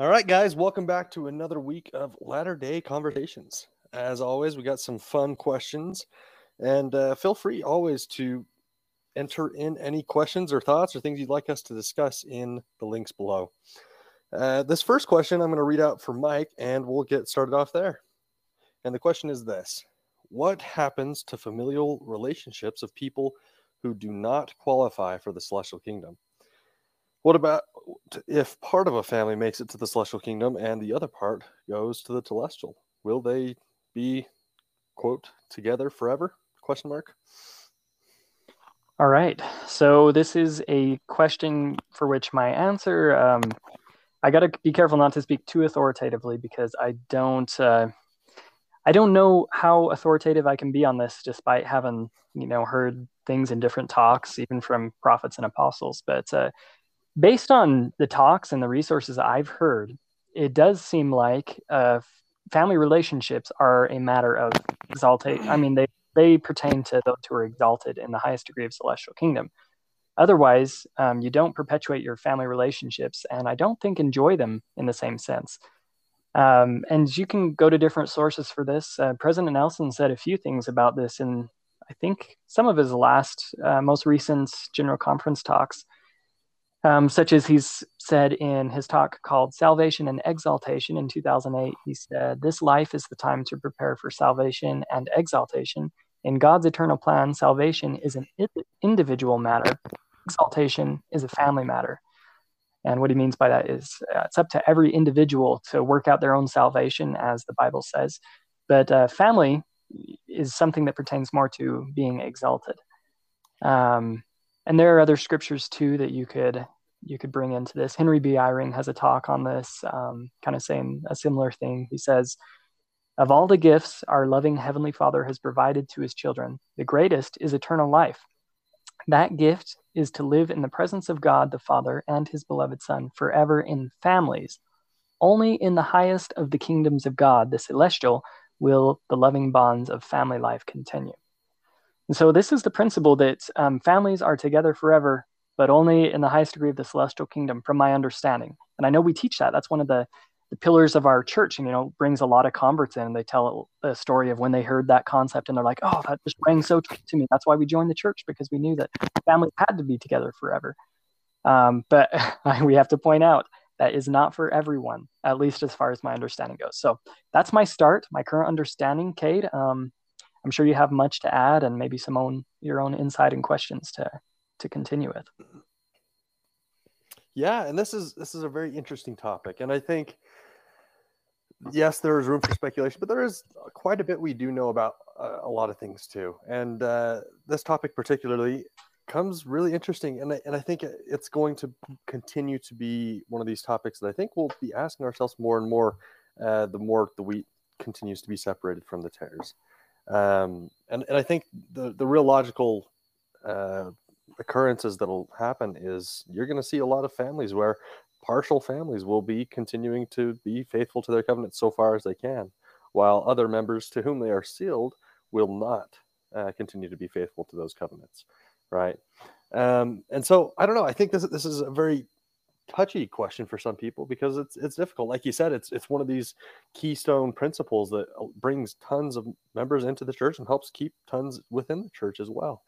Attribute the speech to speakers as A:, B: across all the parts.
A: All right, guys, welcome back to another week of Latter day Conversations. As always, we got some fun questions, and uh, feel free always to enter in any questions or thoughts or things you'd like us to discuss in the links below. Uh, this first question I'm going to read out for Mike, and we'll get started off there. And the question is this What happens to familial relationships of people who do not qualify for the celestial kingdom? What about if part of a family makes it to the celestial kingdom and the other part goes to the telestial? Will they be quote together forever? Question mark.
B: All right. So this is a question for which my answer. Um, I got to be careful not to speak too authoritatively because I don't. Uh, I don't know how authoritative I can be on this, despite having you know heard things in different talks, even from prophets and apostles. But uh, based on the talks and the resources I've heard, it does seem like uh, family relationships are a matter of exaltate. I mean, they they pertain to those who are exalted in the highest degree of celestial kingdom. Otherwise, um, you don't perpetuate your family relationships, and I don't think enjoy them in the same sense. Um, and you can go to different sources for this. Uh, President Nelson said a few things about this in, I think, some of his last, uh, most recent General Conference talks um, such as he's said in his talk called Salvation and Exaltation in 2008. He said, This life is the time to prepare for salvation and exaltation. In God's eternal plan, salvation is an individual matter, exaltation is a family matter. And what he means by that is uh, it's up to every individual to work out their own salvation, as the Bible says. But uh, family is something that pertains more to being exalted. Um, and there are other scriptures too that you could you could bring into this. Henry B. Eyring has a talk on this, um, kind of saying a similar thing. He says, "Of all the gifts our loving heavenly Father has provided to His children, the greatest is eternal life. That gift is to live in the presence of God the Father and His beloved Son forever in families. Only in the highest of the kingdoms of God, the celestial, will the loving bonds of family life continue." And so this is the principle that um, families are together forever, but only in the highest degree of the celestial kingdom, from my understanding. And I know we teach that. That's one of the, the pillars of our church, and you know, brings a lot of converts in. And they tell a story of when they heard that concept, and they're like, "Oh, that just rang so true to me." That's why we joined the church because we knew that families had to be together forever. Um, but we have to point out that is not for everyone, at least as far as my understanding goes. So that's my start, my current understanding, Cade. Um, I'm sure you have much to add and maybe some own your own insight and questions to to continue with.
A: Yeah, and this is this is a very interesting topic, and I think yes, there is room for speculation, but there is quite a bit we do know about uh, a lot of things too. And uh, this topic particularly comes really interesting, and I, and I think it's going to continue to be one of these topics that I think we'll be asking ourselves more and more uh, the more the wheat continues to be separated from the tares. Um, and, and I think the, the real logical uh, occurrences that'll happen is you're going to see a lot of families where partial families will be continuing to be faithful to their covenant so far as they can, while other members to whom they are sealed will not uh, continue to be faithful to those covenants, right? Um, and so I don't know. I think this this is a very touchy question for some people because it's it's difficult. Like you said, it's it's one of these keystone principles that uh, brings tons of members into the church and helps keep tons within the church as well.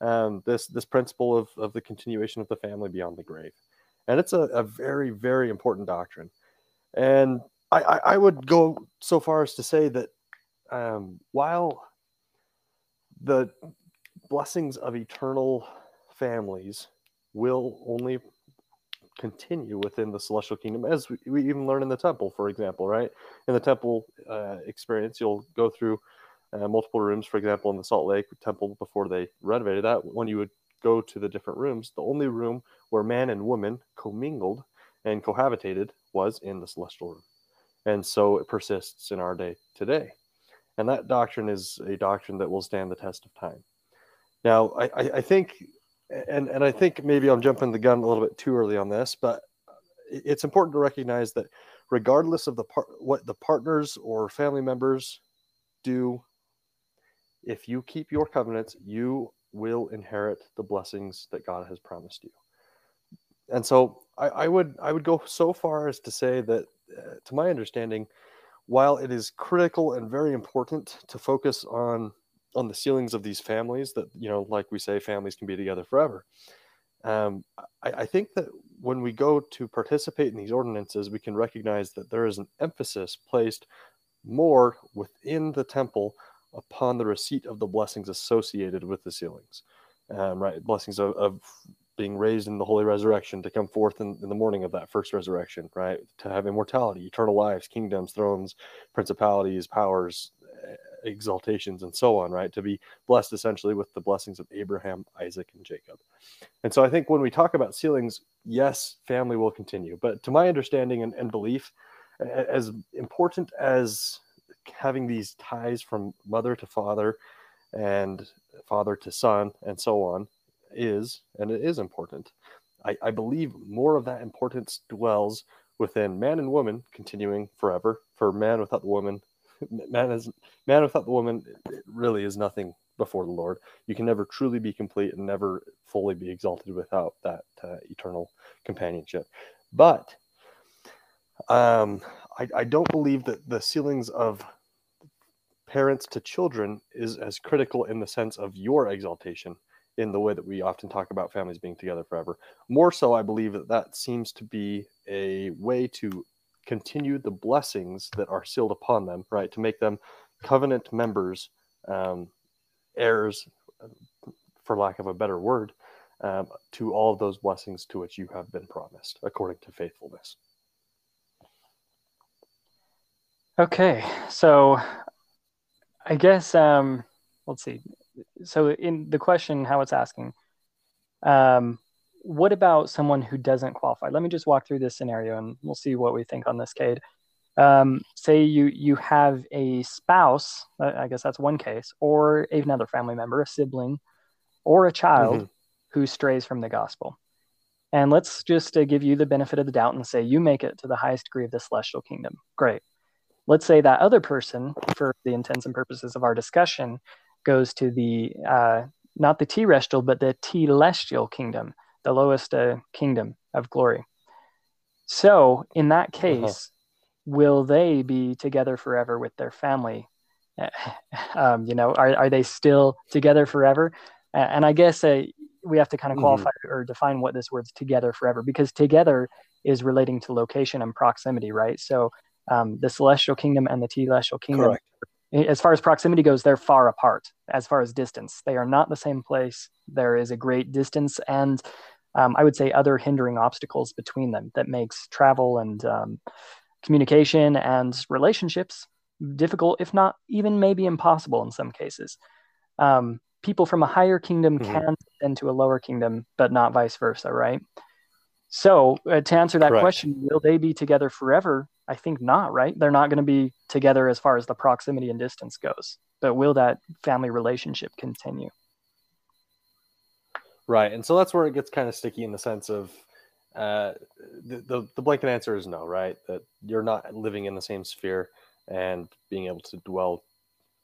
A: Um, this this principle of of the continuation of the family beyond the grave, and it's a, a very very important doctrine. And I, I, I would go so far as to say that um, while the blessings of eternal families will only continue within the celestial kingdom, as we, we even learn in the temple, for example, right? In the temple uh, experience, you'll go through uh, multiple rooms. For example, in the Salt Lake Temple, before they renovated that, when you would go to the different rooms, the only room where man and woman commingled and cohabitated was in the celestial room. And so it persists in our day today. And that doctrine is a doctrine that will stand the test of time. Now, I, I, I think and and I think maybe I'm jumping the gun a little bit too early on this, but it's important to recognize that regardless of the part what the partners or family members do, if you keep your covenants, you will inherit the blessings that God has promised you. and so I, I, would I would go so far as to say that, uh, to my understanding, while it is critical and very important to focus on on the sealings of these families, that you know, like we say, families can be together forever. Um, I, I think that when we go to participate in these ordinances, we can recognize that there is an emphasis placed more within the temple upon the receipt of the blessings associated with the sealings um, right? Blessings of, of, being raised in the holy resurrection to come forth in, in, the morning of that first resurrection, right? To have immortality, eternal lives, kingdoms, thrones, principalities, powers, exaltations, and so on, right? To be blessed essentially with the blessings of Abraham, Isaac, and Jacob. And so I think when we talk about sealings, yes, family will continue. But to my understanding and, and belief, as important as having these ties from mother to father and father to son and so on is, and it is important. I, I believe more of that importance dwells within man and woman continuing forever. For man without the woman, man is man without the woman really is nothing before the Lord. You can never truly be complete and never fully be exalted without that uh, eternal companionship. But um, I, I don't believe that the sealings of parents to children is as critical in the sense of your exaltation in the way that we often talk about families being together forever. More so, I believe that that seems to be a way to continue the blessings that are sealed upon them, right? To make them covenant members, um, heirs, for lack of a better word, um, to all of those blessings to which you have been promised according to faithfulness.
B: Okay, so I guess um, let's see. So in the question, how it's asking, um, what about someone who doesn't qualify? Let me just walk through this scenario, and we'll see what we think on this, Cade. Um, say you you have a spouse, I guess that's one case, or another family member, a sibling, or a child mm-hmm. who strays from the gospel. And let's just uh, give you the benefit of the doubt and say you make it to the highest degree of the celestial kingdom. Great let's say that other person, for the intents and purposes of our discussion, goes to the uh, not the terrestrial, but the telestial kingdom, the lowest uh, kingdom of glory. So, in that uh-huh. case, uh-huh. will they be together forever with their family? um, you know, are, are they still together forever? and I guess uh, we have to kind of mm-hmm. qualify mm-hmm. or define what this word's together forever because together is relating to location and proximity, right? So um, the celestial kingdom and the telestial kingdom. Correct. As far as proximity goes, they're far apart. As far as distance, they are not the same place. There is a great distance, and um, I would say other hindering obstacles between them that makes travel and um, communication and relationships difficult, if not even maybe impossible in some cases. Um, people from a higher kingdom mm-hmm. can into a lower kingdom, but not vice versa, right? So, uh, to answer that Correct. question, will they be together forever? I think not, right? They're not going to be together as far as the proximity and distance goes. But will that family relationship continue?
A: Right. And so that's where it gets kind of sticky in the sense of uh, the, the, the blanket answer is no, right? That you're not living in the same sphere and being able to dwell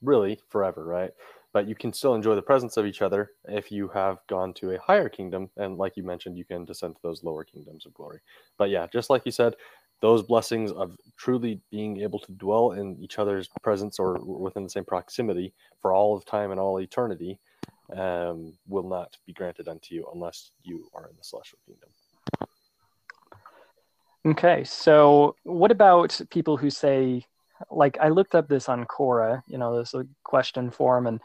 A: really forever, right? but you can still enjoy the presence of each other if you have gone to a higher kingdom and like you mentioned you can descend to those lower kingdoms of glory but yeah just like you said those blessings of truly being able to dwell in each other's presence or within the same proximity for all of time and all eternity um, will not be granted unto you unless you are in the celestial kingdom.
B: Okay so what about people who say like I looked up this on Quora, you know, this question form, and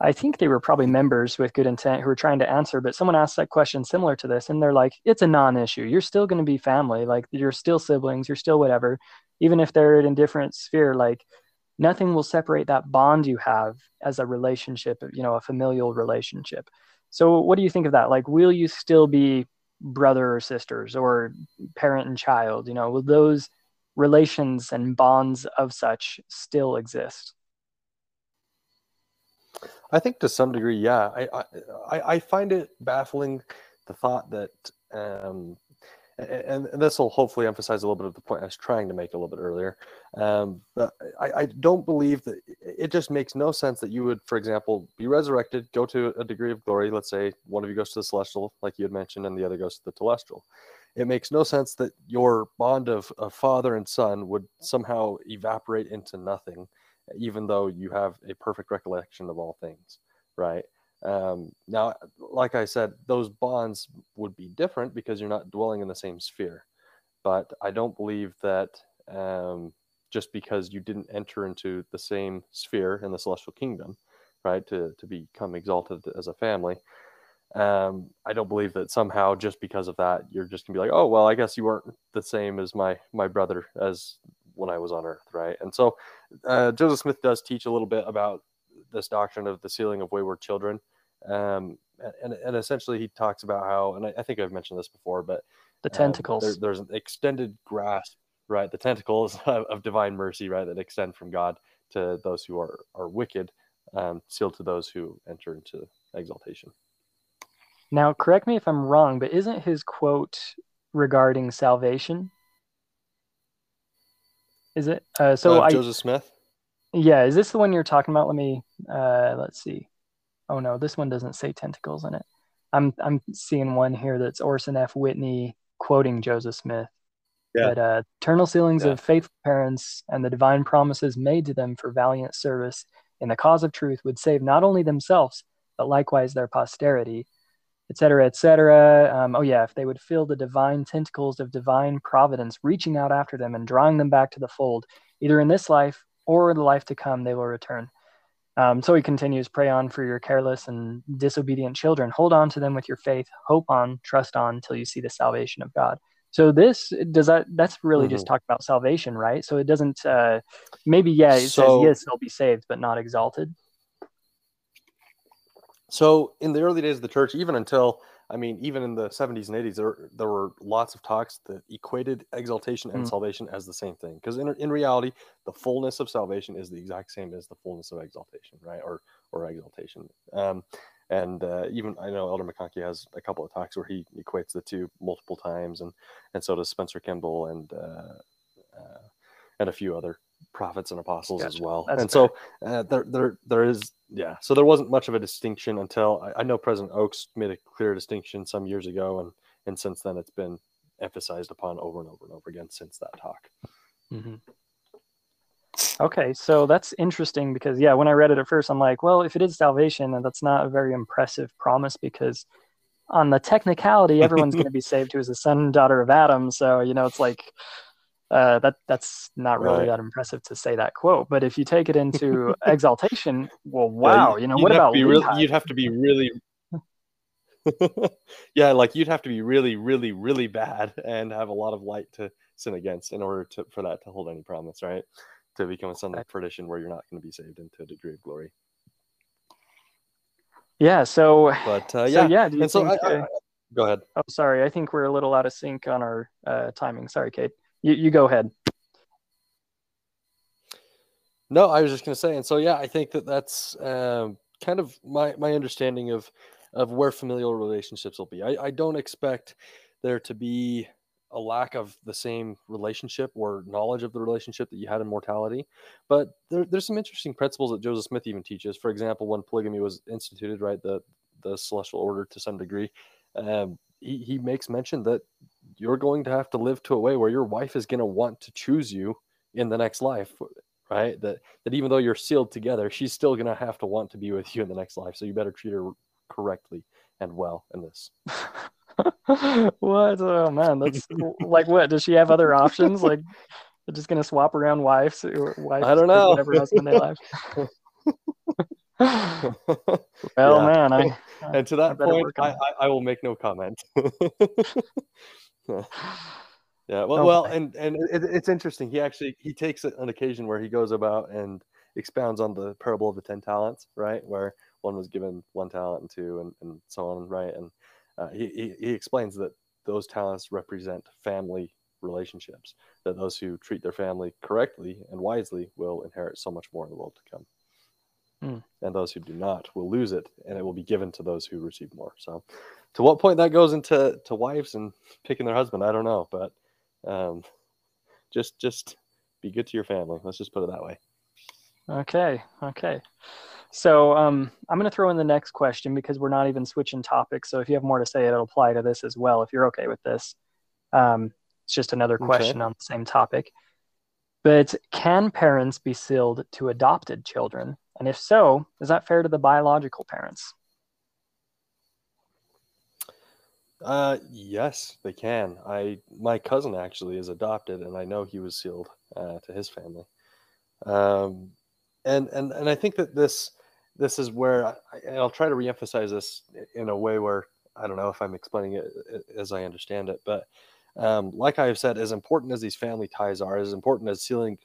B: I think they were probably members with good intent who were trying to answer, but someone asked that question similar to this, and they're like, it's a non issue. You're still going to be family. Like, you're still siblings. You're still whatever. Even if they're in a different sphere, like, nothing will separate that bond you have as a relationship, you know, a familial relationship. So, what do you think of that? Like, will you still be brother or sisters or parent and child? You know, will those relations and bonds of such still exist?
A: I think to some degree, yeah. I I, I find it baffling the thought that, um, and, and this will hopefully emphasize a little bit of the point I was trying to make a little bit earlier. Um, but I, I don't believe that it just makes no sense that you would, for example, be resurrected, go to a degree of glory. Let's say one of you goes to the celestial, like you had mentioned, and the other goes to the telestial it makes no sense that your bond of, of father and son would somehow evaporate into nothing, even though you have a perfect recollection of all things, right? Um, now, like I said, those bonds would be different because you're not dwelling in the same sphere. But I don't believe that um, just because you didn't enter into the same sphere in the celestial kingdom, right, to, to become exalted as a family, um, I don't believe that somehow just because of that you're just gonna be like, oh well, I guess you weren't the same as my my brother as when I was on Earth, right? And so uh, Joseph Smith does teach a little bit about this doctrine of the sealing of wayward children, um, and and essentially he talks about how, and I, I think I've mentioned this before, but
B: the tentacles.
A: Um, there, there's an extended grasp, right? The tentacles of, of, divine mercy, right, that extend from God to those who are are wicked, um, sealed to those who enter into exaltation.
B: Now, correct me if I'm wrong, but isn't his quote regarding salvation? Is it? Uh, so
A: uh,
B: I,
A: Joseph Smith.
B: Yeah, is this the one you're talking about? Let me. Uh, let's see. Oh no, this one doesn't say tentacles in it. I'm I'm seeing one here that's Orson F. Whitney quoting Joseph Smith. Yeah. That uh, eternal sealings yeah. of faithful parents and the divine promises made to them for valiant service in the cause of truth would save not only themselves but likewise their posterity etc., etc. Um, oh yeah, if they would feel the divine tentacles of divine providence reaching out after them and drawing them back to the fold, either in this life or the life to come, they will return. Um, so he continues, pray on for your careless and disobedient children. Hold on to them with your faith. Hope on, trust on until you see the salvation of God. So this does that. That's really mm-hmm. just talk about salvation, right? So it doesn't. Uh, maybe yeah, it so, says yes, they'll be saved, but not exalted.
A: So in the early days of the church, even until I mean, even in the 70s and 80s, there there were lots of talks that equated exaltation and mm. salvation as the same thing. Because in, in reality, the fullness of salvation is the exact same as the fullness of exaltation, right? Or or exaltation. Um, and uh, even I know Elder McConkie has a couple of talks where he equates the two multiple times, and and so does Spencer Kimball and uh, uh, and a few other prophets and apostles gotcha. as well. That's and fair. so uh, there, there, there is, yeah. So there wasn't much of a distinction until I, I, know President Oaks made a clear distinction some years ago, and and since then it's been emphasized upon over and over and over again since that talk.
B: Mm-hmm. Okay, so that's interesting because yeah, when I read it at first, I'm like, well, if it is salvation, and that's not a very impressive promise because on the technicality, everyone's going to be saved who is a son and daughter of Adam. So you know, it's like uh, that that's not really right. that impressive to say that quote. But if you take it into exaltation, well, wow, yeah, you know what about
A: real, you'd have to be really, yeah, like you'd have to be really, really, really bad and have a lot of light to sin against in order to for that to hold any promise, right? To become a son of perdition where you're not going to be saved into a degree of glory.
B: Yeah. So.
A: But uh, yeah,
B: so, yeah. and
A: so think, I, I, uh, go ahead.
B: Oh, sorry. I think we're a little out of sync on our uh, timing. Sorry, Cade. You, you go ahead.
A: No, I was just going to say, and so yeah, I think that that's um, kind of my my understanding of of where familial relationships will be. I, I don't expect there to be a lack of the same relationship or knowledge of the relationship that you had in mortality. But there, there's some interesting principles that Joseph Smith even teaches. For example, when polygamy was instituted, right, the the celestial order to some degree, um, he, he makes mention that you're going to have to live to a way where your wife is going to want to choose you in the next life right? That that even though you're sealed together she's still going to have to want to be with you in the next life. So you better treat her correctly and well in this.
B: What? Oh man that's like what? Does she have other options? Like they're just going to swap around wives or wives
A: i don't know.
B: whatever husband they like well yeah. man i
A: and to that I point I, I, I will make no comment. Yeah well, well and and it, it's interesting. He actually he takes an occasion where he goes about and expounds on the parable of the 10 talents right? Where one was given one talent and two and, and so on right? And uh, he, he, he explains that those talents represent family relationships that those who treat their family correctly and wisely will inherit so much more in the world to come mm. and those who do not will lose it and it will be given to those who receive more so to what point that goes into to wives and picking their husband, I don't know, but um, just just be good to your family. Let's just put it that way.
B: Okay. Okay. So um, I'm going to throw in the next question because we're not even switching topics. So if you have more to say, it'll apply to this as well. If you're okay with this. Um, it's just another question okay. on the same topic. But can parents be sealed to adopted children? And if so, is that fair to the biological parents?
A: Uh, yes, they can. I my cousin actually is adopted, and I know he was sealed uh, to his family. Um, and and and I think that this this is where I, I'll try to reemphasize this in a way where I don't know if I'm explaining it as I understand it, but um, like I have said, as important as these family ties are, as important as sealing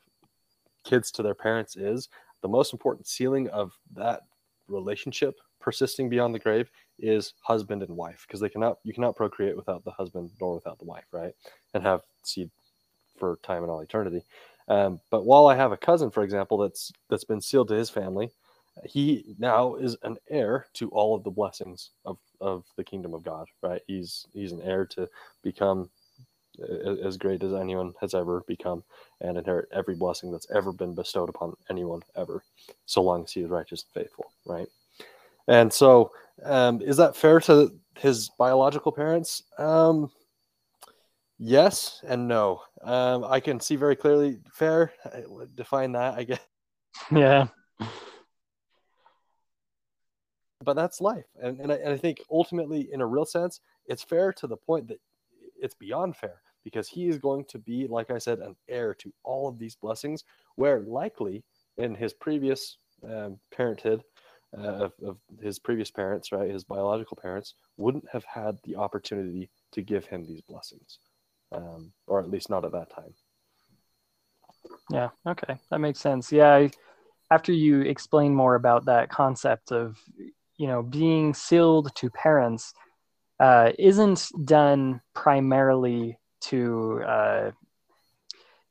A: kids to their parents is, the most important sealing of that relationship persisting beyond the grave is husband and wife because they cannot you cannot procreate without the husband nor without the wife right? And have seed for time and all eternity. Um, but while i have a cousin for example that's that's been sealed to his family he now is an heir to all of the blessings of of the kingdom of god right? He's he's an heir to become as great as anyone has ever become and inherit every blessing that's ever been bestowed upon anyone ever, so long as he is righteous and faithful, right? And so, um, is that fair to his biological parents? Um, yes and no. Um, I can see very clearly fair. Define that, I guess.
B: Yeah.
A: But that's life, and and I, and I think ultimately, in a real sense, it's fair to the point that it's beyond fair because he is going to be, like I said, an heir to all of these blessings, where likely in his previous um, parenthood, uh, of, of his previous parents, right, his biological parents, wouldn't have had the opportunity to give him these blessings, um, or at least not at that time.
B: Yeah, okay, that makes sense. Yeah, I, after you explain more about that concept of, you know, being sealed to parents, uh, isn't done primarily to uh,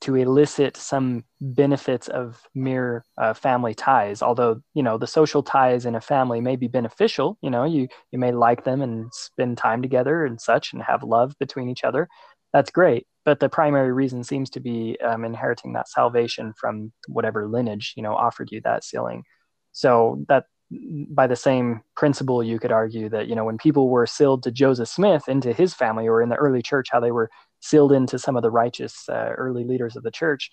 B: to elicit some benefits of mere uh, family ties. Although you know the social ties in a family may be beneficial you know you you may like them and spend time together and such and have love between each other. That's great. But the primary reason seems to be um, inheriting that salvation from whatever lineage you know offered you that sealing so that by the same principle you could argue that you know when people were sealed to joseph smith into his family or in the early church how they were sealed into some of the righteous uh, early leaders of the church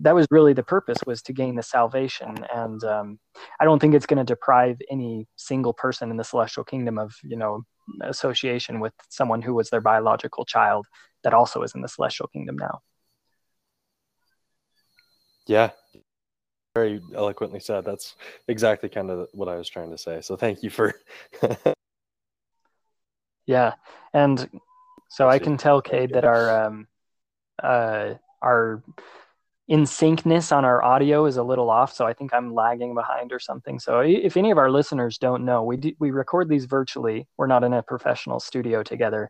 B: that was really the purpose was to gain the salvation. And um, i don't think it's going to deprive any single person in the celestial kingdom of you know association with someone who was their biological child that also is in the celestial kingdom now.
A: Yeah. Very eloquently said. That's exactly kind of what i was trying to say. So thank you for
B: yeah. And so I can tell Cade that our um, uh, our in syncness on our audio is a little off. So I think I'm lagging behind or something. So if any of our listeners don't know, we do, we record these virtually. We're not in a professional studio together.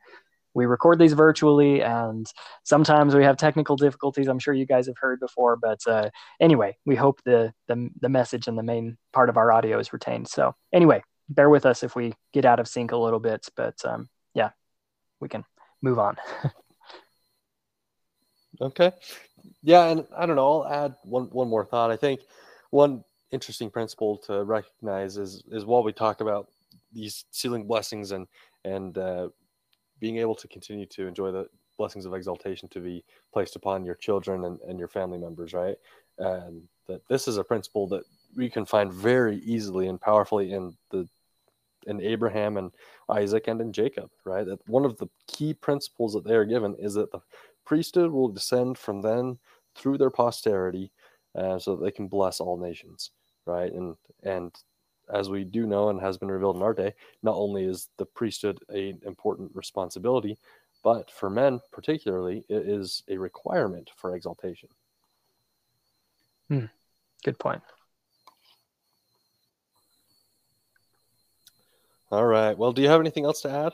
B: We record these virtually, and sometimes we have technical difficulties. I'm sure you guys have heard before, but uh, anyway, we hope the, the the message and the main part of our audio is retained. So anyway, bear with us if we get out of sync a little bit, but um, yeah, we can move on.
A: okay. Yeah, and I don't know. I'll add one one more thought. I think one interesting principle to recognize is is while we talk about these sealing blessings and and uh, being able to continue to enjoy the blessings of exaltation to be placed upon your children and, and your family members, right? And that this is a principle that we can find very easily and powerfully in the in Abraham and Isaac and in Jacob, right? That one of the key principles that they are given is that the priesthood will descend from them through their posterity, uh, so that they can bless all nations, right? And and as we do know and has been revealed in our day, not only is the priesthood an important responsibility, but for men particularly, it is a requirement for exaltation.
B: Hmm. Good point.
A: All right. Well, do you have anything else to add?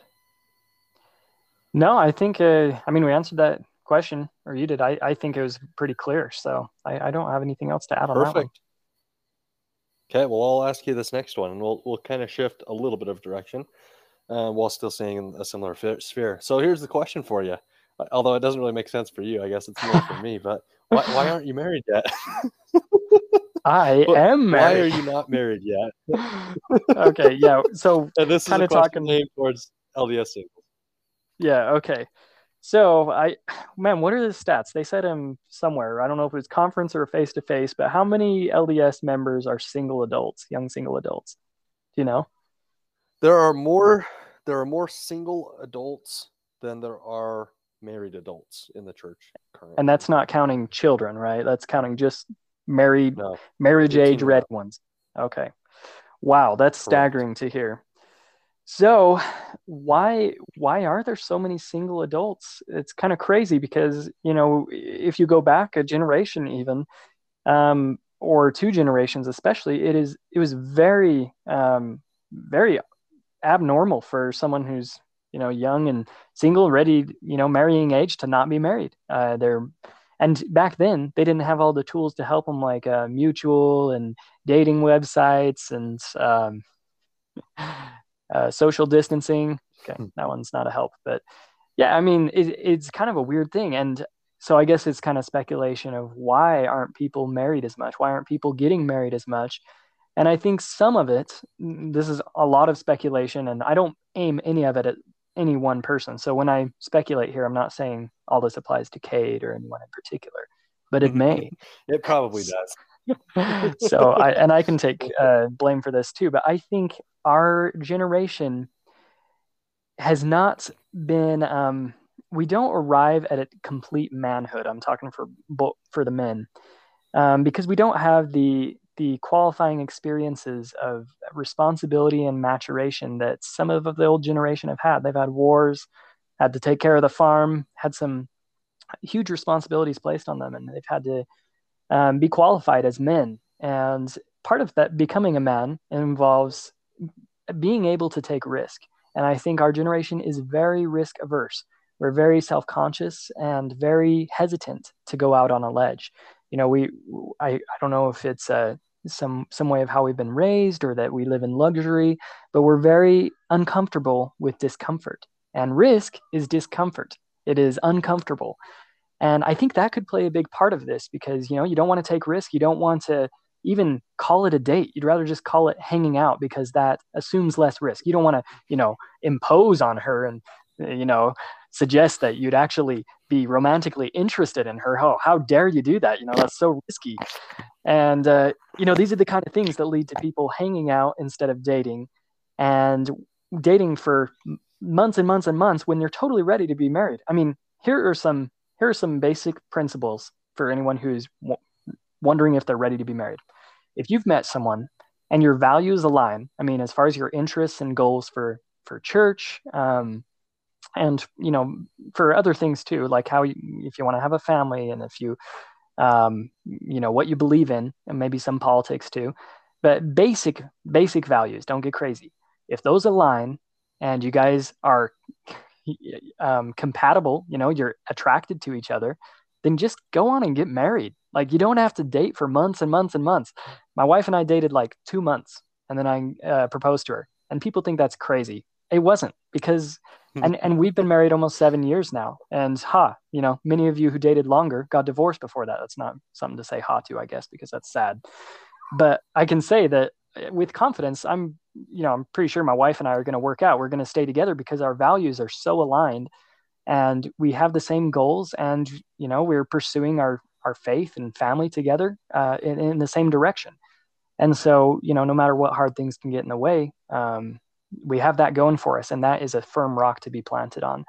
B: No, I think, uh, I mean, we answered that question, or you did. I, I think it was pretty clear. So I, I don't have anything else to add on Perfect. that one.
A: Okay. Well, I'll ask you this next one, and we'll, we'll kind of shift a little bit of direction uh, while still staying in a similar sphere. So here's the question for you. Although it doesn't really make sense for you, I guess it's more for me. But why, why aren't you married yet?
B: I am married.
A: Why are you not married yet?
B: okay, yeah. So
A: and this kind of talking name towards LDS singles.
B: Yeah. Okay. So I, man, what are the stats? They said them somewhere. I don't know if it was conference or face to face, but how many LDS members are single adults, young single adults? Do you know?
A: There are more. There are more single adults than there are married adults in the church currently.
B: And that's not counting children, right? That's counting just married,
A: no,
B: marriage age red ones. Okay. Wow, that's Correct. staggering to hear. So why why are there so many single adults? It's kind of crazy because you know if you go back a generation even, um, or two generations especially, it is it was very um, very abnormal for someone who's you know young and single, ready you know marrying age to not be married. Uh, they're and back then they didn't have all the tools to help them like uh, mutual and dating websites and um, uh, social distancing. Okay, hmm. that one's not a help, but yeah, I mean, it, it's kind of a weird thing. And so I guess it's kind of speculation of why aren't people married as much? Why aren't people getting married as much? And I think some of it, mm, this is a lot of speculation, and I don't aim any of it at any one person. So when I speculate here, I'm not saying all this applies to Cade or anyone in particular, but it may.
A: it probably does.
B: so I and I can take uh, blame for this too, but I think our generation has not been. Um, we don't arrive at a complete manhood. I'm talking for for the men, um, because we don't have the the qualifying experiences of responsibility and maturation that some of the old generation have had. They've had wars, had to take care of the farm, had some huge responsibilities placed on them, and they've had to um, be qualified as men. And part of that becoming a man involves being able to take risk. And I think our generation is very risk averse. We're very self conscious and very hesitant to go out on a ledge. You know, we, I, I don't know if it's a, some some way of how we've been raised or that we live in luxury but we're very uncomfortable with discomfort and risk is discomfort it is uncomfortable and I think that could play a big part of this because, you know, you don't want to take risk. You don't want to even call it a date. You'd rather just call it hanging out because that assumes less risk. You don't want to, you know, impose on her and, you know, suggest that you'd actually be romantically interested in her. Oh, how dare you do that? You know, that's so risky. And, uh, you know, these are the kind of things that lead to people hanging out instead of dating and dating for months and months and months when you're totally ready to be married. I mean, here are some here are some basic principles for anyone who's w- wondering if they're ready to be married. If you've met someone and your values align, I mean, as far as your interests and goals for for church, um, and you know, for other things too, like how you, if you want to have a family and if you, um, you know, what you believe in, and maybe some politics too, but basic basic values. Don't get crazy. If those align, and you guys are um, compatible, you know, you're attracted to each other, then just go on and get married. Like you don't have to date for months and months and months. My wife and I dated like two months and then I uh, proposed to her. And people think that's crazy. It wasn't because. And, and we've been married almost seven years now. And ha, you know, many of you who dated longer got divorced before that. That's not something to say ha to, I guess, because that's sad. But I can say that uh, with confidence, I'm you know, I'm pretty sure my wife and I are going to work out. We're going to stay together because our values are so aligned and we have the same goals and, you know, we're pursuing our, our faith and family together uh, in, in, the same direction. And so, you know, no matter what hard things can get in the way, um, we have that going for us. And that is a firm rock to be planted on.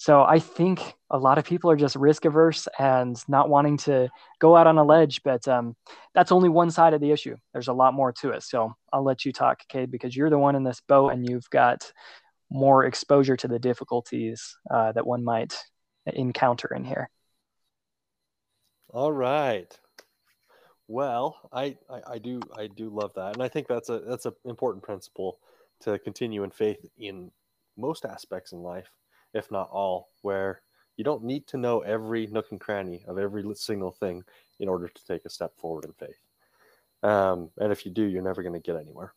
B: So I think a lot of people are just risk averse and not wanting to go out on a ledge, but um, that's only one side of the issue. There's a lot more to it. So I'll let you talk, Cade, because you're the one in this boat and you've got more exposure to the difficulties uh, that one might encounter in here.
A: All right. Well, I, I, I do I do love that, and I think that's a that's an important principle to continue in faith in most aspects in life if not all, where you don't need to know every nook and cranny of every single thing in order to take a step forward in faith. Um, and if you do, you're never going to get anywhere.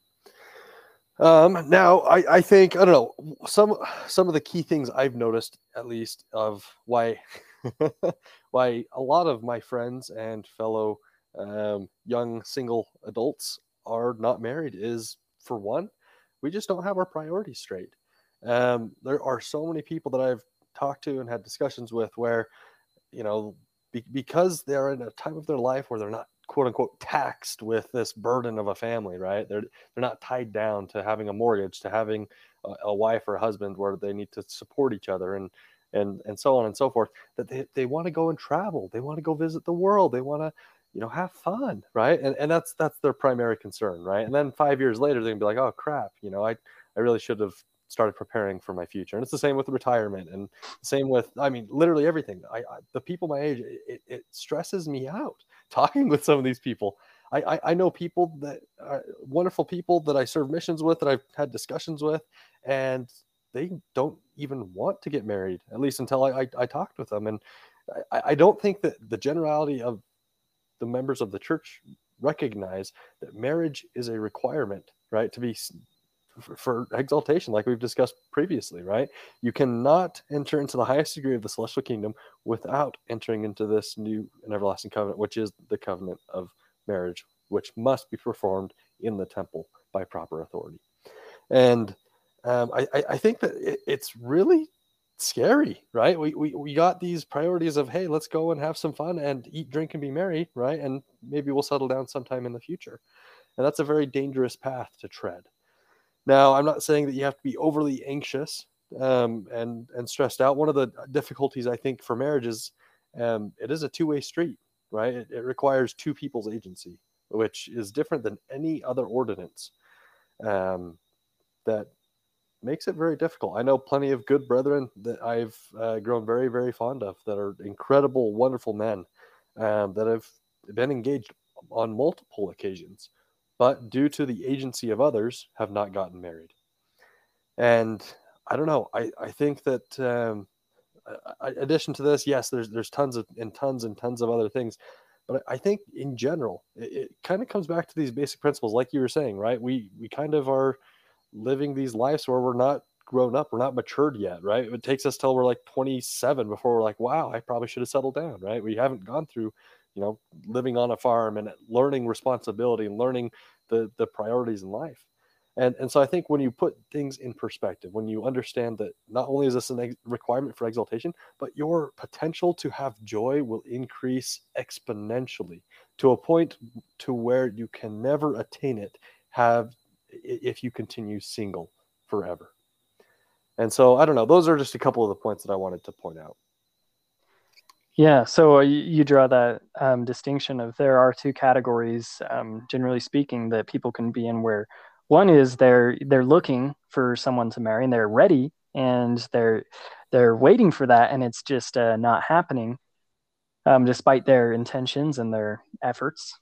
A: Um, now, I, I think I don't know some some of the key things I've noticed, at least, of why why a lot of my friends and fellow um, young single adults are not married is for one, we just don't have our priorities straight. Um, there are so many people that I've talked to and had discussions with where, you know, be, because they're in a time of their life where they're not quote unquote taxed with this burden of a family, right? They're they're not tied down to having a mortgage, to having a, a wife or a husband where they need to support each other and and and so on and so forth. That they, they want to go and travel, they want to go visit the world, they want to you know have fun right? And, and that's that's their primary concern right? And then five years later they're gonna be like oh crap you know i i really should have started preparing for my future. And it's the same with retirement and the same with i mean literally everything. I, I the people my age it, it stresses me out talking with some of these people. I, I, I know people that are wonderful people that I serve missions with that I've had discussions with, and they don't even want to get married, at least until I, I, I talked with them. And I, I don't think that the generality of the members of the church recognize that marriage is a requirement, right? To be for exaltation, like we've discussed previously, right? You cannot enter into the highest degree of the celestial kingdom without entering into this new and everlasting covenant, which is the covenant of marriage, which must be performed in the temple by proper authority. And um, I, I, think that it, it's really scary, right? We, we we got these priorities of hey, let's go and have some fun and eat, drink, and be merry, right? And maybe we'll settle down sometime in the future. And that's a very dangerous path to tread. Now, I'm not saying that you have to be overly anxious um, and and stressed out. One of the difficulties I think for marriage is um, it is a two way street, right? It, it, requires two people's agency, which is different than any other ordinance. Um, that makes it very difficult. I know plenty of good brethren that I've uh, grown very, very fond of that are incredible, wonderful men um, that have been engaged on multiple occasions, but due to the agency of others, have not gotten married. And I don't know. I, I think that um, addition to this, yes, there's there's tons of and tons and tons of other things, but I think in general, it, it kind of comes back to these basic principles, like you were saying, right? We we kind of are living these lives where we're not grown up, we're not matured yet, right? It takes us till we're like 27 before we're like, wow, I probably should have settled down, right? We haven't gone through, you know, living on a farm and learning responsibility and learning the the priorities in life. And and so I think when you put things in perspective, when you understand that not only is this a ex- requirement for exaltation, but your potential to have joy will increase exponentially to a point to where you can never attain it have if you continue single forever. And so I don't know. Those are just a couple of the points that I wanted to point out.
B: Yeah, so uh, you draw that um, distinction of there are two categories, um, generally speaking, that people can be in. Where one is they're they're looking for someone to marry and they're ready and they're they're waiting for that, and it's just uh, not happening, um, despite their intentions and their efforts.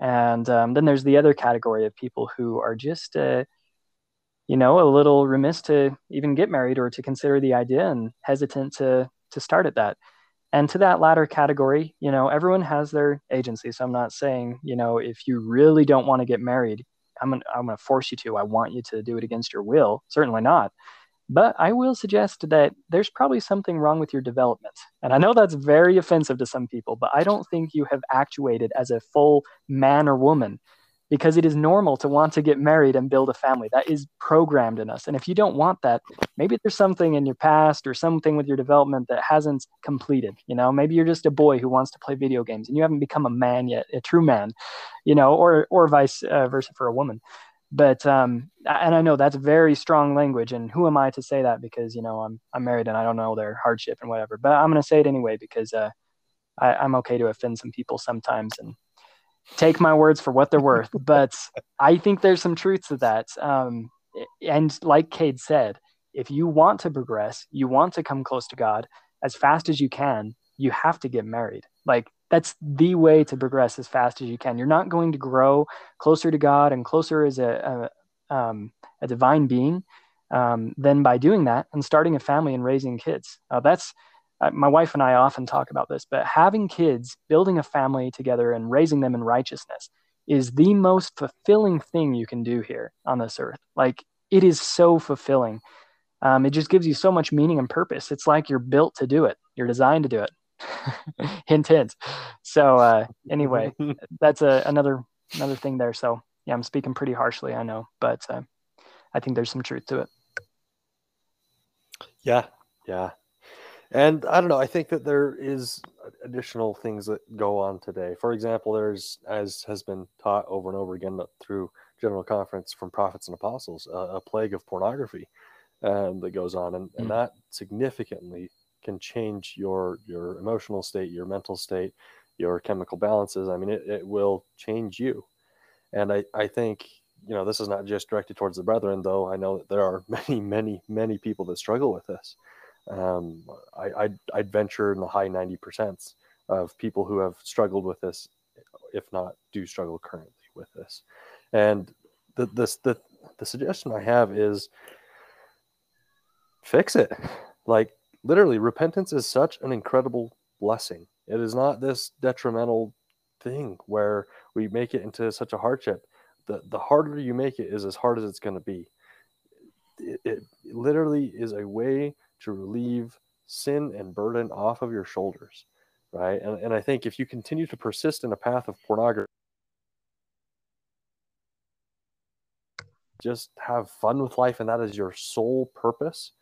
B: And um, then there's the other category of people who are just, uh, you know, a little remiss to even get married or to consider the idea and hesitant to to start at that. And to that latter category, you know, everyone has their agency. So I'm not saying, you know, if you really don't want to get married, I'm gonna, I'm gonna force you to. I want you to do it against your will. Certainly not. But I will suggest that there's probably something wrong with your development. And I know that's very offensive to some people, but I don't think you have actuated as a full man or woman because it is normal to want to get married and build a family. That is programmed in us. And if you don't want that, maybe there's something in your past or something with your development that hasn't completed. You know, maybe you're just a boy who wants to play video games and you haven't become a man yet, a true man, you know, or or vice uh, versa for a woman but um and i know that's very strong language and who am i to say that because you know i'm i'm married and i don't know their hardship and whatever but i'm going to say it anyway because uh I, i'm okay to offend some people sometimes and take my words for what they're worth but i think there's some truth to that um and like cade said if you want to progress you want to come close to god as fast as you can you have to get married. Like that's the way to progress as fast as you can. You're not going to grow closer to God and closer as a, a, um, a divine being um, than by doing that and starting a family and raising kids. Uh, that's uh, my wife and I often talk about this, but having kids, building a family together and raising them in righteousness is the most fulfilling thing you can do here on this earth. Like it is so fulfilling. Um, it just gives you so much meaning and purpose. It's like you're built to do it. You're designed to do it. hint, hint. So uh, anyway, that's a, another another thing there. So yeah, I'm speaking pretty harshly, I know, but uh, I think there's some truth to it.
A: Yeah, yeah. And I don't know. I think that there is additional things that go on today. For example, there's, as has been taught over and over again through General Conference from Prophets and Apostles, uh, a plague of pornography um, that goes on, and, and mm. that significantly can change your your emotional state, your mental state, your chemical balances. I mean, it, it will change you. And I, I think you know this is not just directed towards the brethren, though. I know that there are many, many, many people that struggle with this. Um, I, I'd, I'd venture in the high 90 percent of people who have struggled with this, if not do struggle currently with this. And the, the, the, the suggestion I have is fix it. Like literally, repentance is such an incredible blessing. It is not this detrimental thing where we make it into such a hardship. The, the harder you make it is as hard as it's going to be. It, it literally is a way to relieve sin and burden off of your shoulders, right? And, and I think if you continue to persist in a path of pornography, just have fun with life and that is your sole purpose,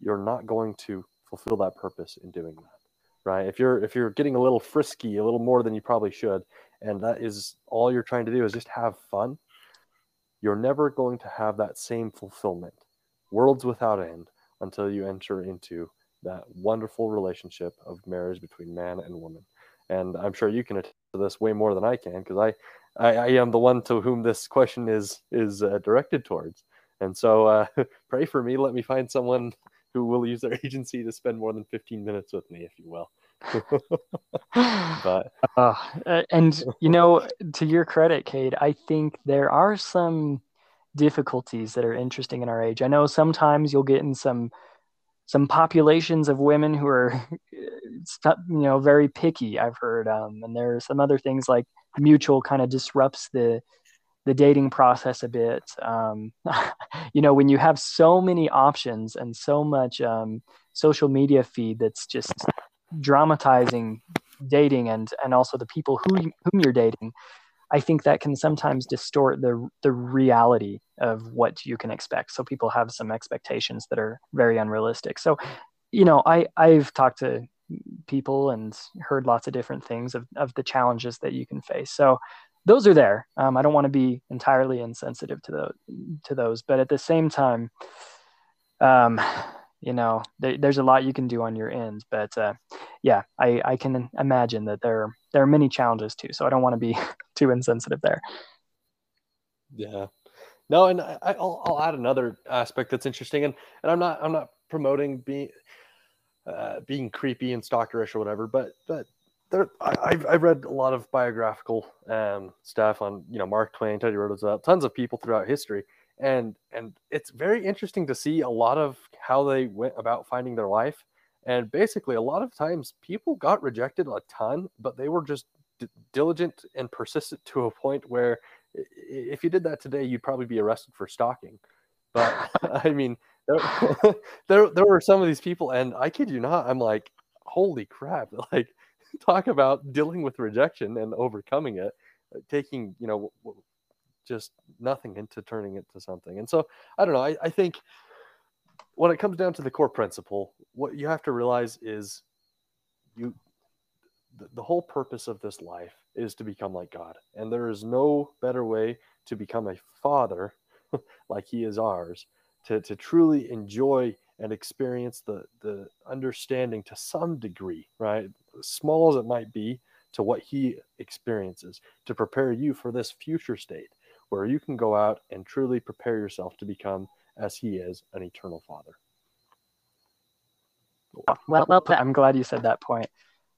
A: you're not going to fulfill that purpose in doing that. Right? If you're if you're getting a little frisky, a little more than you probably should, and that is all you're trying to do is just have fun, you're never going to have that same fulfillment. Worlds without end until you enter into that wonderful relationship of marriage between man and woman. And I'm sure you can attest to this way more than I can because I, I, I, am the one to whom this question is is uh, directed towards. And so uh, pray for me. Let me find someone who will use their agency to spend more than 15 minutes with me, if you will.
B: but uh, and you know, to your credit, Cade, I think there are some difficulties that are interesting in our age. I know sometimes you'll get in some some populations of women who are you know very picky i've heard um, and there are some other things like mutual kind of disrupts the the dating process a bit um, you know when you have so many options and so much um, social media feed that's just dramatizing dating and and also the people who whom you're dating I think that can sometimes distort the the reality of what you can expect. So people have some expectations that are very unrealistic. So, you know, I I've talked to people and heard lots of different things of of the challenges that you can face. So those are there. Um, I don't want to be entirely insensitive to the to those, but at the same time, um, you know, there, there's a lot you can do on your end. But uh, yeah, I I can imagine that there there are many challenges too. So I don't want to be too insensitive there.
A: Yeah. No, and I, will I'll add another aspect that's interesting, and and I'm not I'm not promoting being uh, being creepy and stalkerish or whatever, but but there I, have I've read a lot of biographical um, stuff on you know Mark Twain, Teddy Roosevelt, tons of people throughout history, and and it's very interesting to see a lot of how they went about finding their life and basically, a lot of times people got rejected a ton, but they were just d- diligent and persistent to a point where if you did that today, you'd probably be arrested for stalking. But I mean, there, there, there were some of these people, and I kid you not, I'm like, holy crap! Like, talk about dealing with rejection and overcoming it, uh, taking you know just nothing into turning it to something. And so I don't know. I, I think when it comes down to the core principle, what you have to realize is you the, the whole purpose of this life is to become like God. And there is no better way to become a father like he is ours, to, to truly enjoy and experience the, the understanding to some degree, right? Small as it might be, to what he experiences, to prepare you for this future state where you can go out and truly prepare yourself to become as he is an eternal father.
B: Well, well, I'm glad you said that point.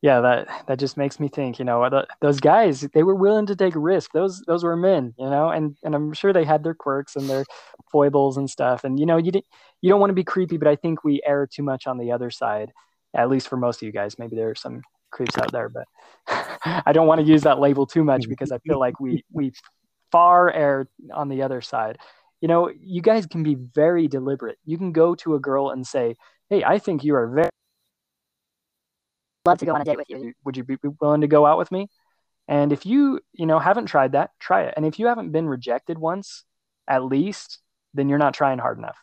B: Yeah, that that just makes me think. You know, those guys they were willing to take a risk. Those those were men. You know, and and I'm sure they had their quirks and their foibles and stuff. And you know, you didn't you don't want to be creepy, but I think we err too much on the other side. At least for most of you guys. Maybe there are some creeps out there, but I don't want to use that label too much mm-hmm. because I feel like we we far err on the other side you know, you guys can be very deliberate. You can go to a girl and say, "Hey, I think you are very
C: love to go on a date with you.
B: Would you be willing to go out with me?" And if you, you know, haven't tried that, try it. And if you haven't been rejected once, at least, then you're not trying hard enough.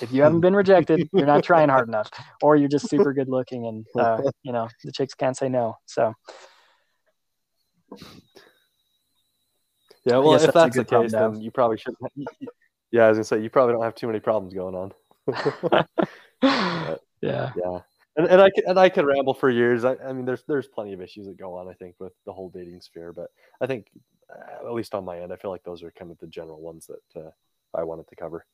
B: if you haven't been rejected, you're not trying hard enough, or you're just super good looking, and uh, you know the chicks can't say no. So.
A: Yeah, well, if that's, the case, then you probably shouldn't. Yeah, I was gonna say you probably don't have too many problems going on.
B: yeah,
A: yeah, and, and I and I could ramble for years. I, I mean, there's there's plenty of issues that go on. I think with the whole dating sphere, but I think uh, at least on my end, I feel like those are kind of the general ones that uh, I wanted to cover.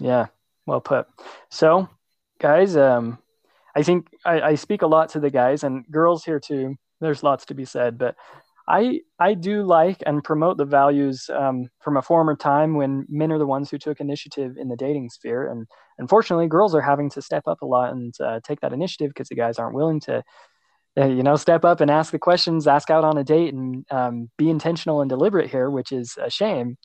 B: Yeah, well put. So, guys, um, I think I, I speak a lot to the guys and girls here too. There's lots to be said, but I I do like and promote the values um, from a former time when men are the ones who took initiative in the dating sphere, and unfortunately, girls are having to step up a lot and uh, take that initiative because the guys aren't willing to, uh, you know, step up and ask the questions, ask out on a date, and um, be intentional and deliberate here, which is a shame.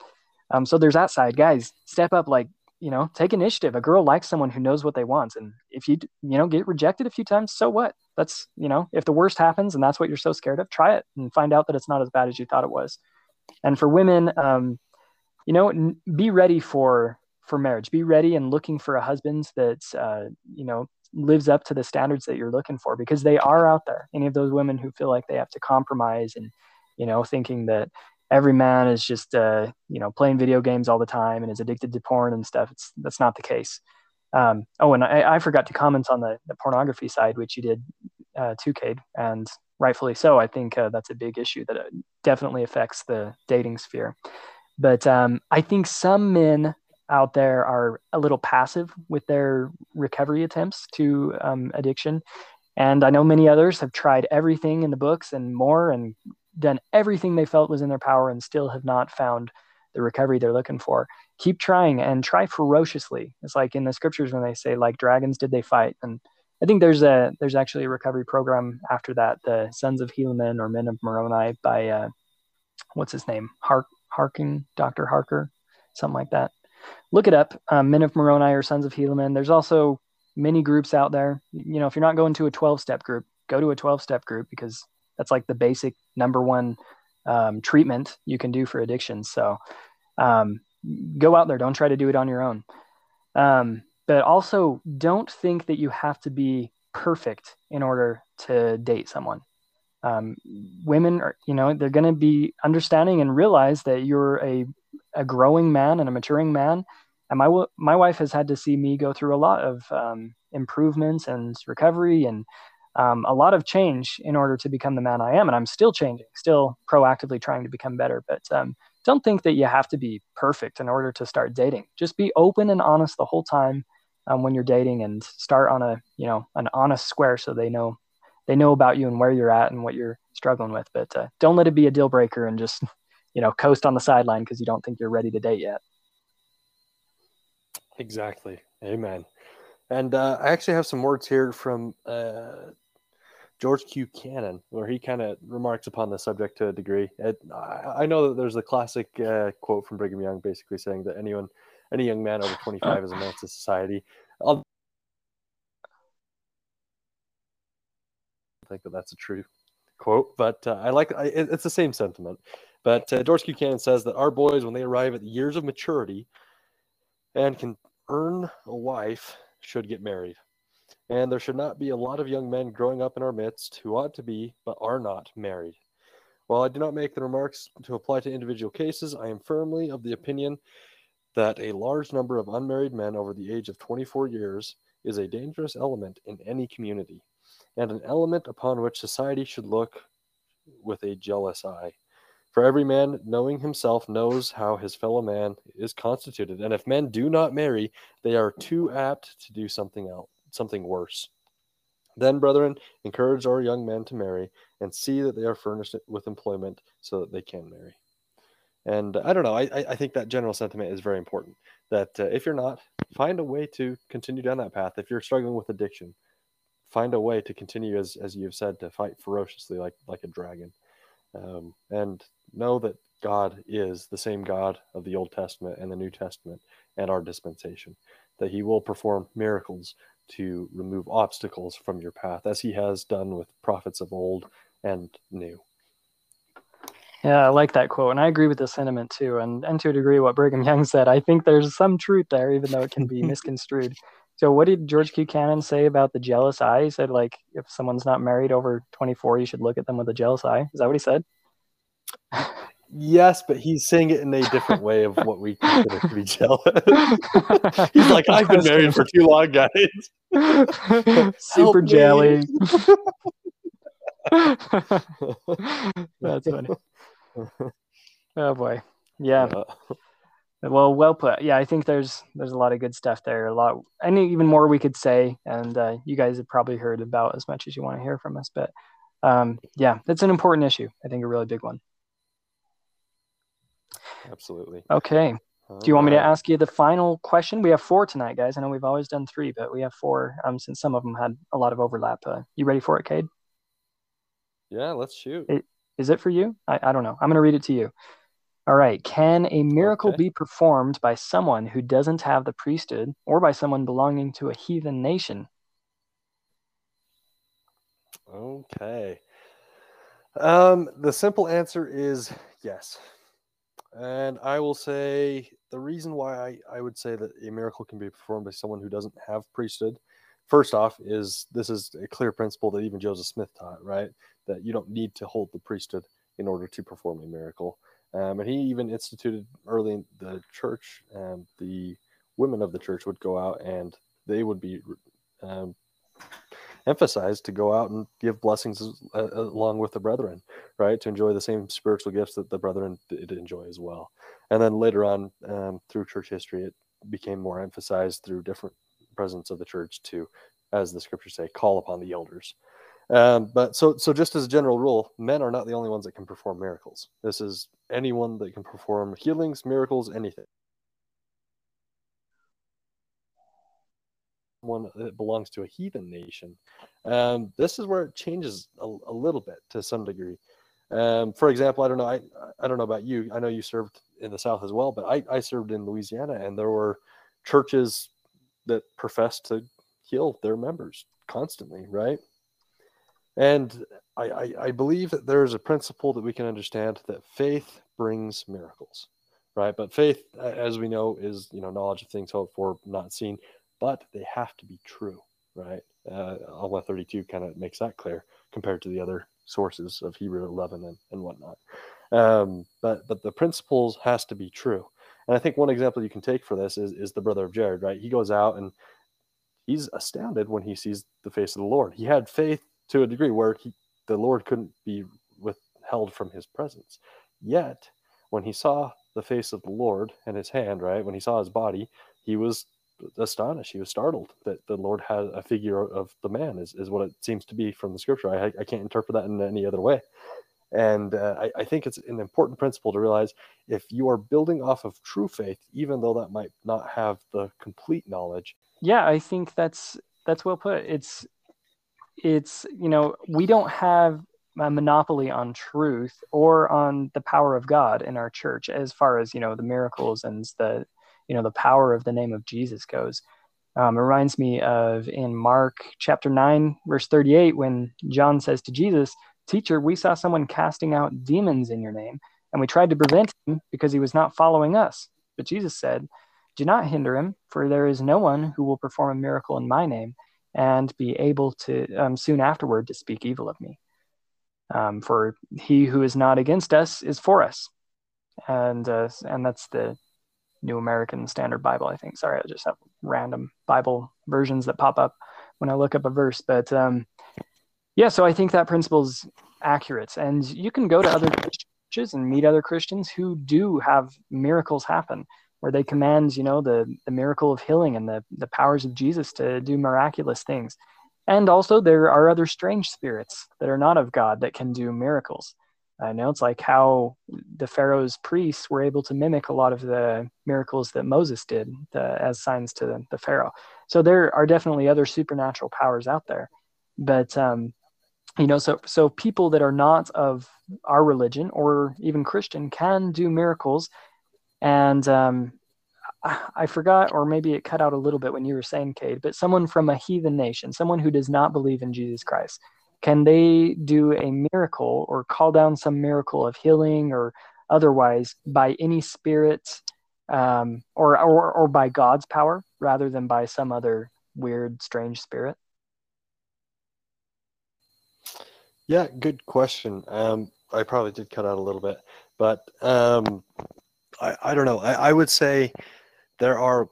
B: Um, so there's that side, guys. Step up, like you know, take initiative. A girl likes someone who knows what they want. And if you, you know, get rejected a few times, so what? That's, you know, if the worst happens and that's what you're so scared of, try it and find out that it's not as bad as you thought it was. And for women, um, you know, n- be ready for, for marriage. Be ready and looking for a husband that, uh, you know, lives up to the standards that you're looking for because they are out there. Any of those women who feel like they have to compromise and, you know, thinking that every man is just uh, you know playing video games all the time and is addicted to porn and stuff. It's that's not the case. Um, oh, and I, I, forgot to comment on the, the pornography side, which you did uh, too, and rightfully so. I think uh, that's a big issue that uh, definitely affects the dating sphere. But um, I think some men out there are a little passive with their recovery attempts to um, addiction. And I know many others have tried everything in the books and more and done everything they felt was in their power and still have not found the recovery they're looking for. Keep trying and try ferociously. It's like in the scriptures when they say, like dragons did they fight. And I think there's a there's actually a recovery program after that, the Sons of Helaman or Men of Moroni by uh, what's his name? Hark Harking, Dr. Harker, something like that. Look it up, um, Men of Moroni or Sons of Helaman. There's also many groups out there. You know, if you're not going to a 12 step group, go to a 12 step group because that's like the basic number one um, treatment you can do for addiction. So um, go out there. Don't try to do it on your own. Um, but also don't think that you have to be perfect in order to date someone. Um, women are, you know, they're going to be understanding and realize that you're a, a growing man and a maturing man. And my, my wife has had to see me go through a lot of um, improvements and recovery and um, a lot of change in order to become the man I am. And I'm still changing, still proactively trying to become better. But um, don't think that you have to be perfect in order to start dating. Just be open and honest the whole time um, when you're dating and start on a, you know, an honest square so they know they know about you and where you're at and what you're struggling with. But uh, don't let it be a deal breaker and just, you know, coast on the sideline because you don't think you're ready to date yet.
A: Exactly. Amen. And uh, I actually have some words here from uh, George Q. Cannon, where he kind of remarks upon the subject to a degree. It, I, I, know that there's a classic uh, quote from Brigham Young, basically saying that anyone, any young man over 25 is a menace to society. I'll think that that's a true quote, but uh, I like I, it, it's the same sentiment. But uh, George Q. Cannon says that our boys, when they arrive at the years of maturity and can earn a wife, should get married and there should not be a lot of young men growing up in our midst who ought to be, but are not, married. While I do not make the remarks to apply to individual cases, I am firmly of the opinion that a large number of unmarried men over the age of 24 years is a dangerous element in any community, and an element upon which society should look with a jealous eye. For every man, knowing himself, knows how his fellow man is constituted, and if men do not marry, they are too apt to do something else something worse. Then, brethren, encourage our young men to marry and see that they are furnished with employment so that they can marry. And I don't know, I, I think that general sentiment is very important. That uh, if you're not, find a way to continue down that path. If you're struggling with addiction, find a way to continue, as, as you've said, to fight ferociously like, like a dragon. Um, and know that God is the same God of the Old Testament and the New Testament and our dispensation, that He will perform miracles to remove obstacles from your path, as he has done with prophets of old and new.
B: Yeah, I like that quote, and I agree with the sentiment too, and and to a degree what Brigham Young said. I think there's some truth there, even though it can be misconstrued. So, what did George Q. Cannon say about the jealous eye? He said, like, if someone's not married over 24, you should look at them with a jealous eye. Is that what he said?
A: Yes, but he's saying it in a different way of what we consider to be jealous. he's like, I've been married for too long, guys.
B: Super
A: me."
B: jelly. That's funny. Oh boy. Yeah. Well, well put. Yeah, I think there's there's a lot of good stuff there. A lot, and even more we could say. And uh, you guys have probably heard about as much as you want to hear from us. But um, yeah, it's an important issue. I think a really big one.
A: Absolutely.
B: Okay. Do you want me to ask you the final question? We have four tonight, guys. I know we've always done three, but we have four um, since some of them had a lot of overlap. Uh, you ready for it, Cade?
A: Yeah, let's shoot.
B: It- Is it for you? I, I don't know. I'm going to read it to you. All right. Can a miracle
A: Okay.
B: be performed by someone who doesn't have the priesthood or by someone belonging to a heathen nation?
A: Okay. Um, the simple answer is yes. And I will say the reason why I, I would say that a miracle can be performed by someone who doesn't have priesthood, first off, is this is a clear principle that even Joseph Smith taught, right? That you don't need to hold the priesthood in order to perform a miracle. Um, and he even instituted early in the church, um, the women of the church would go out and they would be um, emphasized to go out and give blessings uh, along with the brethren, right? To enjoy the same spiritual gifts that the brethren did enjoy as well. And then later on, um, through church history, it became more emphasized through different presidents of the church to, as the scriptures say, call upon the elders. Um, but so, so just as a general rule, men are not the only ones that can perform miracles. This is anyone that can perform healings, miracles, anything. One that belongs to a heathen nation. Um, this is where it changes a, a little bit to some degree. Um, for example, I don't know. I I don't know about you. I know you served in the South as well, but I, I served in Louisiana, and there were churches that professed to heal their members constantly, right? And I, I, I believe that there is a principle that we can understand that faith brings miracles, right? But faith, as we know, is you know knowledge of things hoped for, not seen, but they have to be true, right? Uh, Alma 32 kind of makes that clear compared to the other sources of Hebrew 11 and, and whatnot. Um, but but the principles has to be true. And I think one example you can take for this is, is the brother of Jared, right? He goes out and he's astounded when he sees the face of the Lord. He had faith to a degree where he, the Lord couldn't be withheld from his presence. Yet, when he saw the face of the Lord and his hand, right, when he saw his body, he was astonished. He was startled that the Lord had a figure of the man, is, is what it seems to be from the scripture. I, I can't interpret that in any other way. And uh, I, I think it's an important principle to realize if you are building off of true faith, even though that might not have the complete knowledge,
B: Yeah, I think that's that's well put. It's it's you know we don't have a monopoly on truth or on the power of God in our church as far as you know the miracles and the you know the power of the name of Jesus goes. Um, it reminds me of in Mark chapter nine verse thirty eight when John says to Jesus, "Teacher, we saw someone casting out demons in your name, and we tried to prevent him because he was not following us." But Jesus said, do not hinder him, for there is no one who will perform a miracle in my name and be able to um, soon afterward to speak evil of me. Um, for he who is not against us is for us, and uh, and that's the New American Standard Bible, I think. Sorry, I just have random Bible versions that pop up when I look up a verse, but um, yeah. So I think that principle is accurate, and you can go to other churches and meet other Christians who do have miracles happen where they command, you know, the, the miracle of healing and the, the powers of Jesus to do miraculous things. And also, there are other strange spirits that are not of God that can do miracles. I know it's like how the Pharaoh's priests were able to mimic a lot of the miracles that Moses did uh, as signs to the Pharaoh. So there are definitely other supernatural powers out there. But, um, you know, so, so people that are not of our religion or even Christian can do miracles and um, I forgot, or maybe it cut out a little bit when you were saying, Cade, but someone from a heathen nation, someone who does not believe in Jesus Christ, can they do a miracle or call down some miracle of healing or otherwise by any spirit um, or, or or by God's power rather than by some other weird, strange spirit?
A: Yeah, good question. Um, I probably did cut out a little bit, but um, I, I don't know. I, I would say there are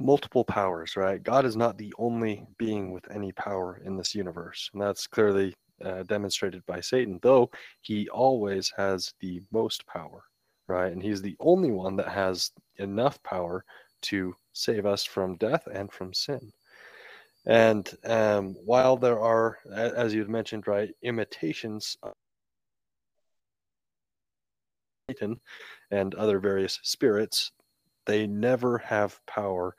A: multiple powers, right? God is not the only being with any power in this universe, and that's clearly uh, demonstrated by Satan, though he always has the most power, right? And he's the only one that has enough power to save us from death and from sin. And um, while there are, as you had mentioned, right, imitations of Satan and other various spirits, they never have power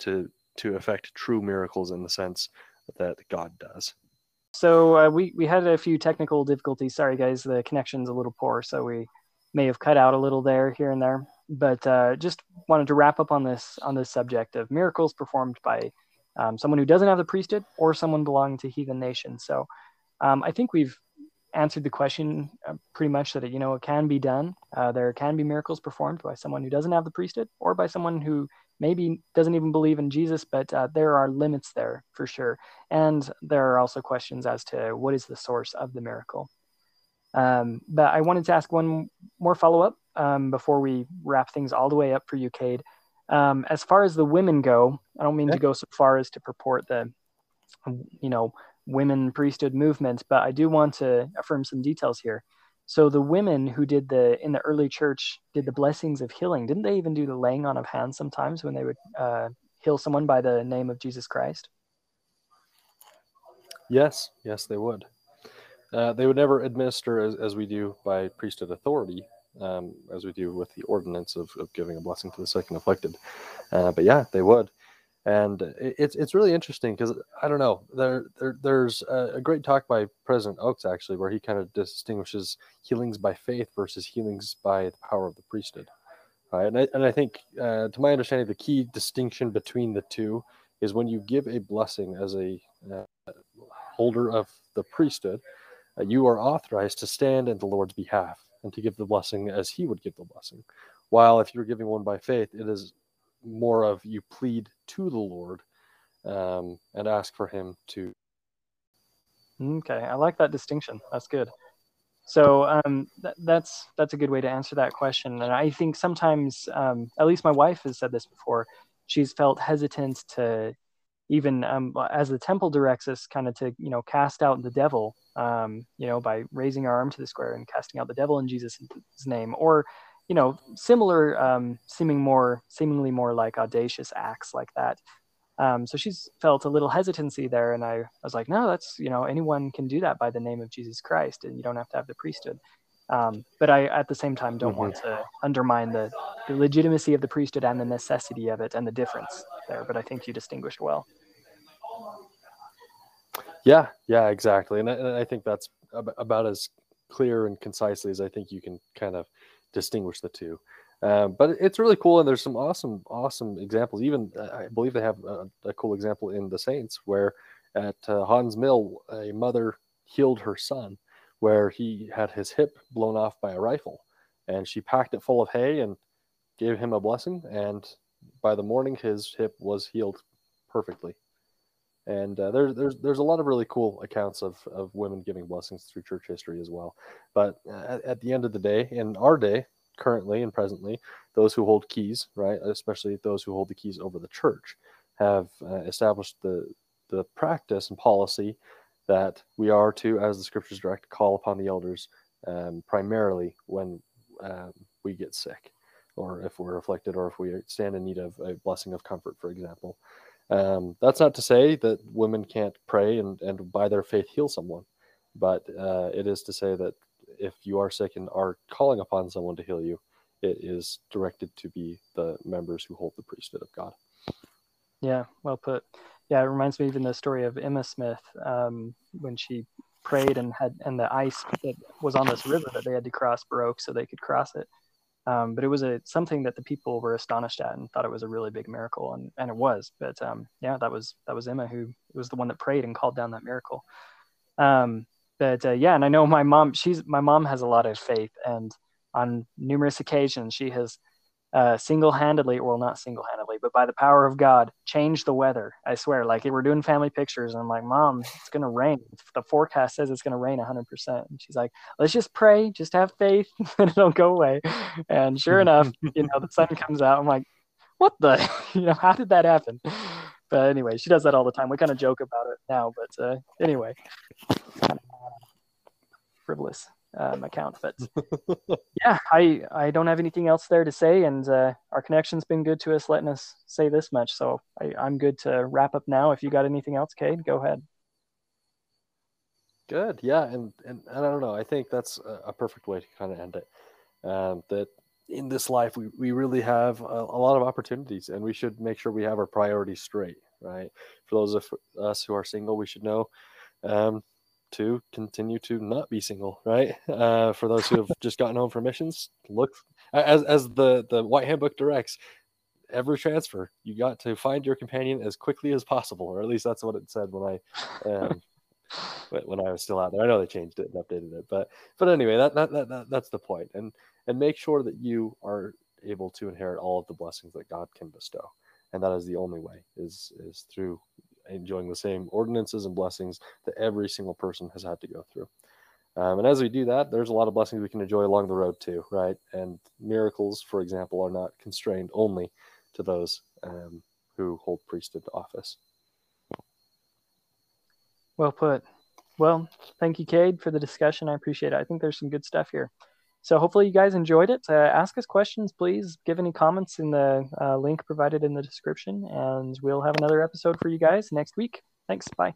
A: to to effect true miracles in the sense that God does.
B: So uh, we we had a few technical difficulties. Sorry, guys, the connection's a little poor, so we may have cut out a little there, here and there. But uh, just wanted to wrap up on this on this subject of miracles performed by um, someone who doesn't have the priesthood or someone belonging to heathen nations. So um, I think we've answered the question uh, pretty much that you know it can be done. Uh, there can be miracles performed by someone who doesn't have the priesthood or by someone who maybe doesn't even believe in Jesus, but uh, there are limits there for sure. And there are also questions as to what is the source of the miracle. Um, but I wanted to ask one more follow up um, before we wrap things all the way up for you, Cade. Um, as far as the women go, I don't mean to go so far as to purport the, you know, women priesthood movement, but I do want to affirm some details here. So the women who did the in the early church did the blessings of healing. Didn't they even do the laying on of hands sometimes when they would uh, heal someone by the name of Jesus Christ?
A: Yes, yes, they would. Uh, they would never administer as, as we do by priesthood authority, um, as we do with the ordinance of, of giving a blessing to the sick and afflicted. Uh, but yeah, they would and it's it's really interesting because I don't know there, there there's a, great talk by President Oaks actually where he kind of distinguishes healings by faith versus healings by the power of the priesthood, right? And I, and I think uh, to my understanding the key distinction between the two is when you give a blessing as a uh, holder of the priesthood, uh, you are authorized to stand in the Lord's behalf and to give the blessing as He would give the blessing. While if you're giving one by faith, it is more of you plead to the Lord um, and ask for Him to.
B: Okay, I like that distinction. That's good. So um, th- that's that's a good way to answer that question. And I think sometimes, um, at least my wife has said this before, she's felt hesitant to even um, as the temple directs us, kind of to you know cast out the devil, um, you know, by raising our arm to the square and casting out the devil in Jesus' name, or you know, similar, um, seeming more, seemingly more like audacious acts like that. Um, so she's felt a little hesitancy there, and I, I was like, no, that's you know, anyone can do that by the name of Jesus Christ, and you don't have to have the priesthood. Um, but I, at the same time, don't mm-hmm. want to undermine the, the legitimacy of the priesthood and the necessity of it and the difference there. But I think you distinguished well.
A: Yeah, yeah, exactly, and I, and I think that's about as clear and concisely as I think you can kind of distinguish the two. Um, but it's really cool, and there's some awesome, awesome examples. Even uh, I believe they have a, a, cool example in the Saints, where at uh, Haun's Mill, a mother healed her son, where he had his hip blown off by a rifle, and she packed it full of hay and gave him a blessing, and by the morning his hip was healed perfectly. And uh, there's there's there's a lot of really cool accounts of of women giving blessings through church history as well. But at, at the end of the day, in our day, currently and presently, those who hold keys, right, especially those who hold the keys over the church, have uh, established the the practice and policy that we are to, as the scriptures direct, call upon the elders um, primarily when um, we get sick, or if we're afflicted, or if we stand in need of a blessing of comfort, for example. Um, that's not to say that women can't pray and, and by their faith heal someone, but uh, it is to say that if you are sick and are calling upon someone to heal you, it is directed to be the members who hold the priesthood of God.
B: Yeah, well put. Yeah, it reminds me even the story of Emma Smith um, when she prayed and had and the ice that was on this river that they had to cross broke so they could cross it. Um, but it was a something that the people were astonished at and thought it was a really big miracle, and, and it was. But um, yeah, that was that was Emma who was the one that prayed and called down that miracle. Um, but uh, yeah, and I know my mom. She's my mom has a lot of faith, and on numerous occasions she has uh, single-handedly, well, not single-handedly, but by the power of God, change the weather. I swear, like we're doing family pictures, and I'm like, Mom, it's gonna rain. The forecast says it's gonna rain 100. percent And she's like, Let's just pray, just have faith, and it'll go away. And sure enough, you know, the sun comes out. I'm like, What the? you know, how did that happen? But anyway, she does that all the time. We kind of joke about it now, but uh, anyway, frivolous um, account. But yeah, I I don't have anything else there to say, and uh, our connection's been good to us, letting us say this much. So I, I'm good to wrap up now. If you got anything else, Cade, go ahead.
A: Good, yeah, and, and and I don't know. I think that's a, a perfect way to kind of end it. Um, that in this life, we, we really have a, a, lot of opportunities, and we should make sure we have our priorities straight, right? For those of us who are single, we should know um, to continue to not be single, right? Uh, for those who have just gotten home from missions, look as as the the White Handbook directs. Every transfer, you got to find your companion as quickly as possible, or at least that's what it said when I um, when I was still out there. I know they changed it and updated it, but but anyway, that, that that, that that's the point. And and make sure that you are able to inherit all of the blessings that God can bestow, and that is the only way is is through enjoying the same ordinances and blessings that every single person has had to go through. Um, and as we do that, there's a lot of blessings we can enjoy along the road too, right? And miracles, for example, are not constrained only to those um, who hold priesthood office.
B: Well put. Well, thank you, Cade, for the discussion. I appreciate it. I think there's some good stuff here. So hopefully you guys enjoyed it. Uh, ask us questions, please. Give any comments in the uh, link provided in the description, and we'll have another episode for you guys next week. Thanks. Bye.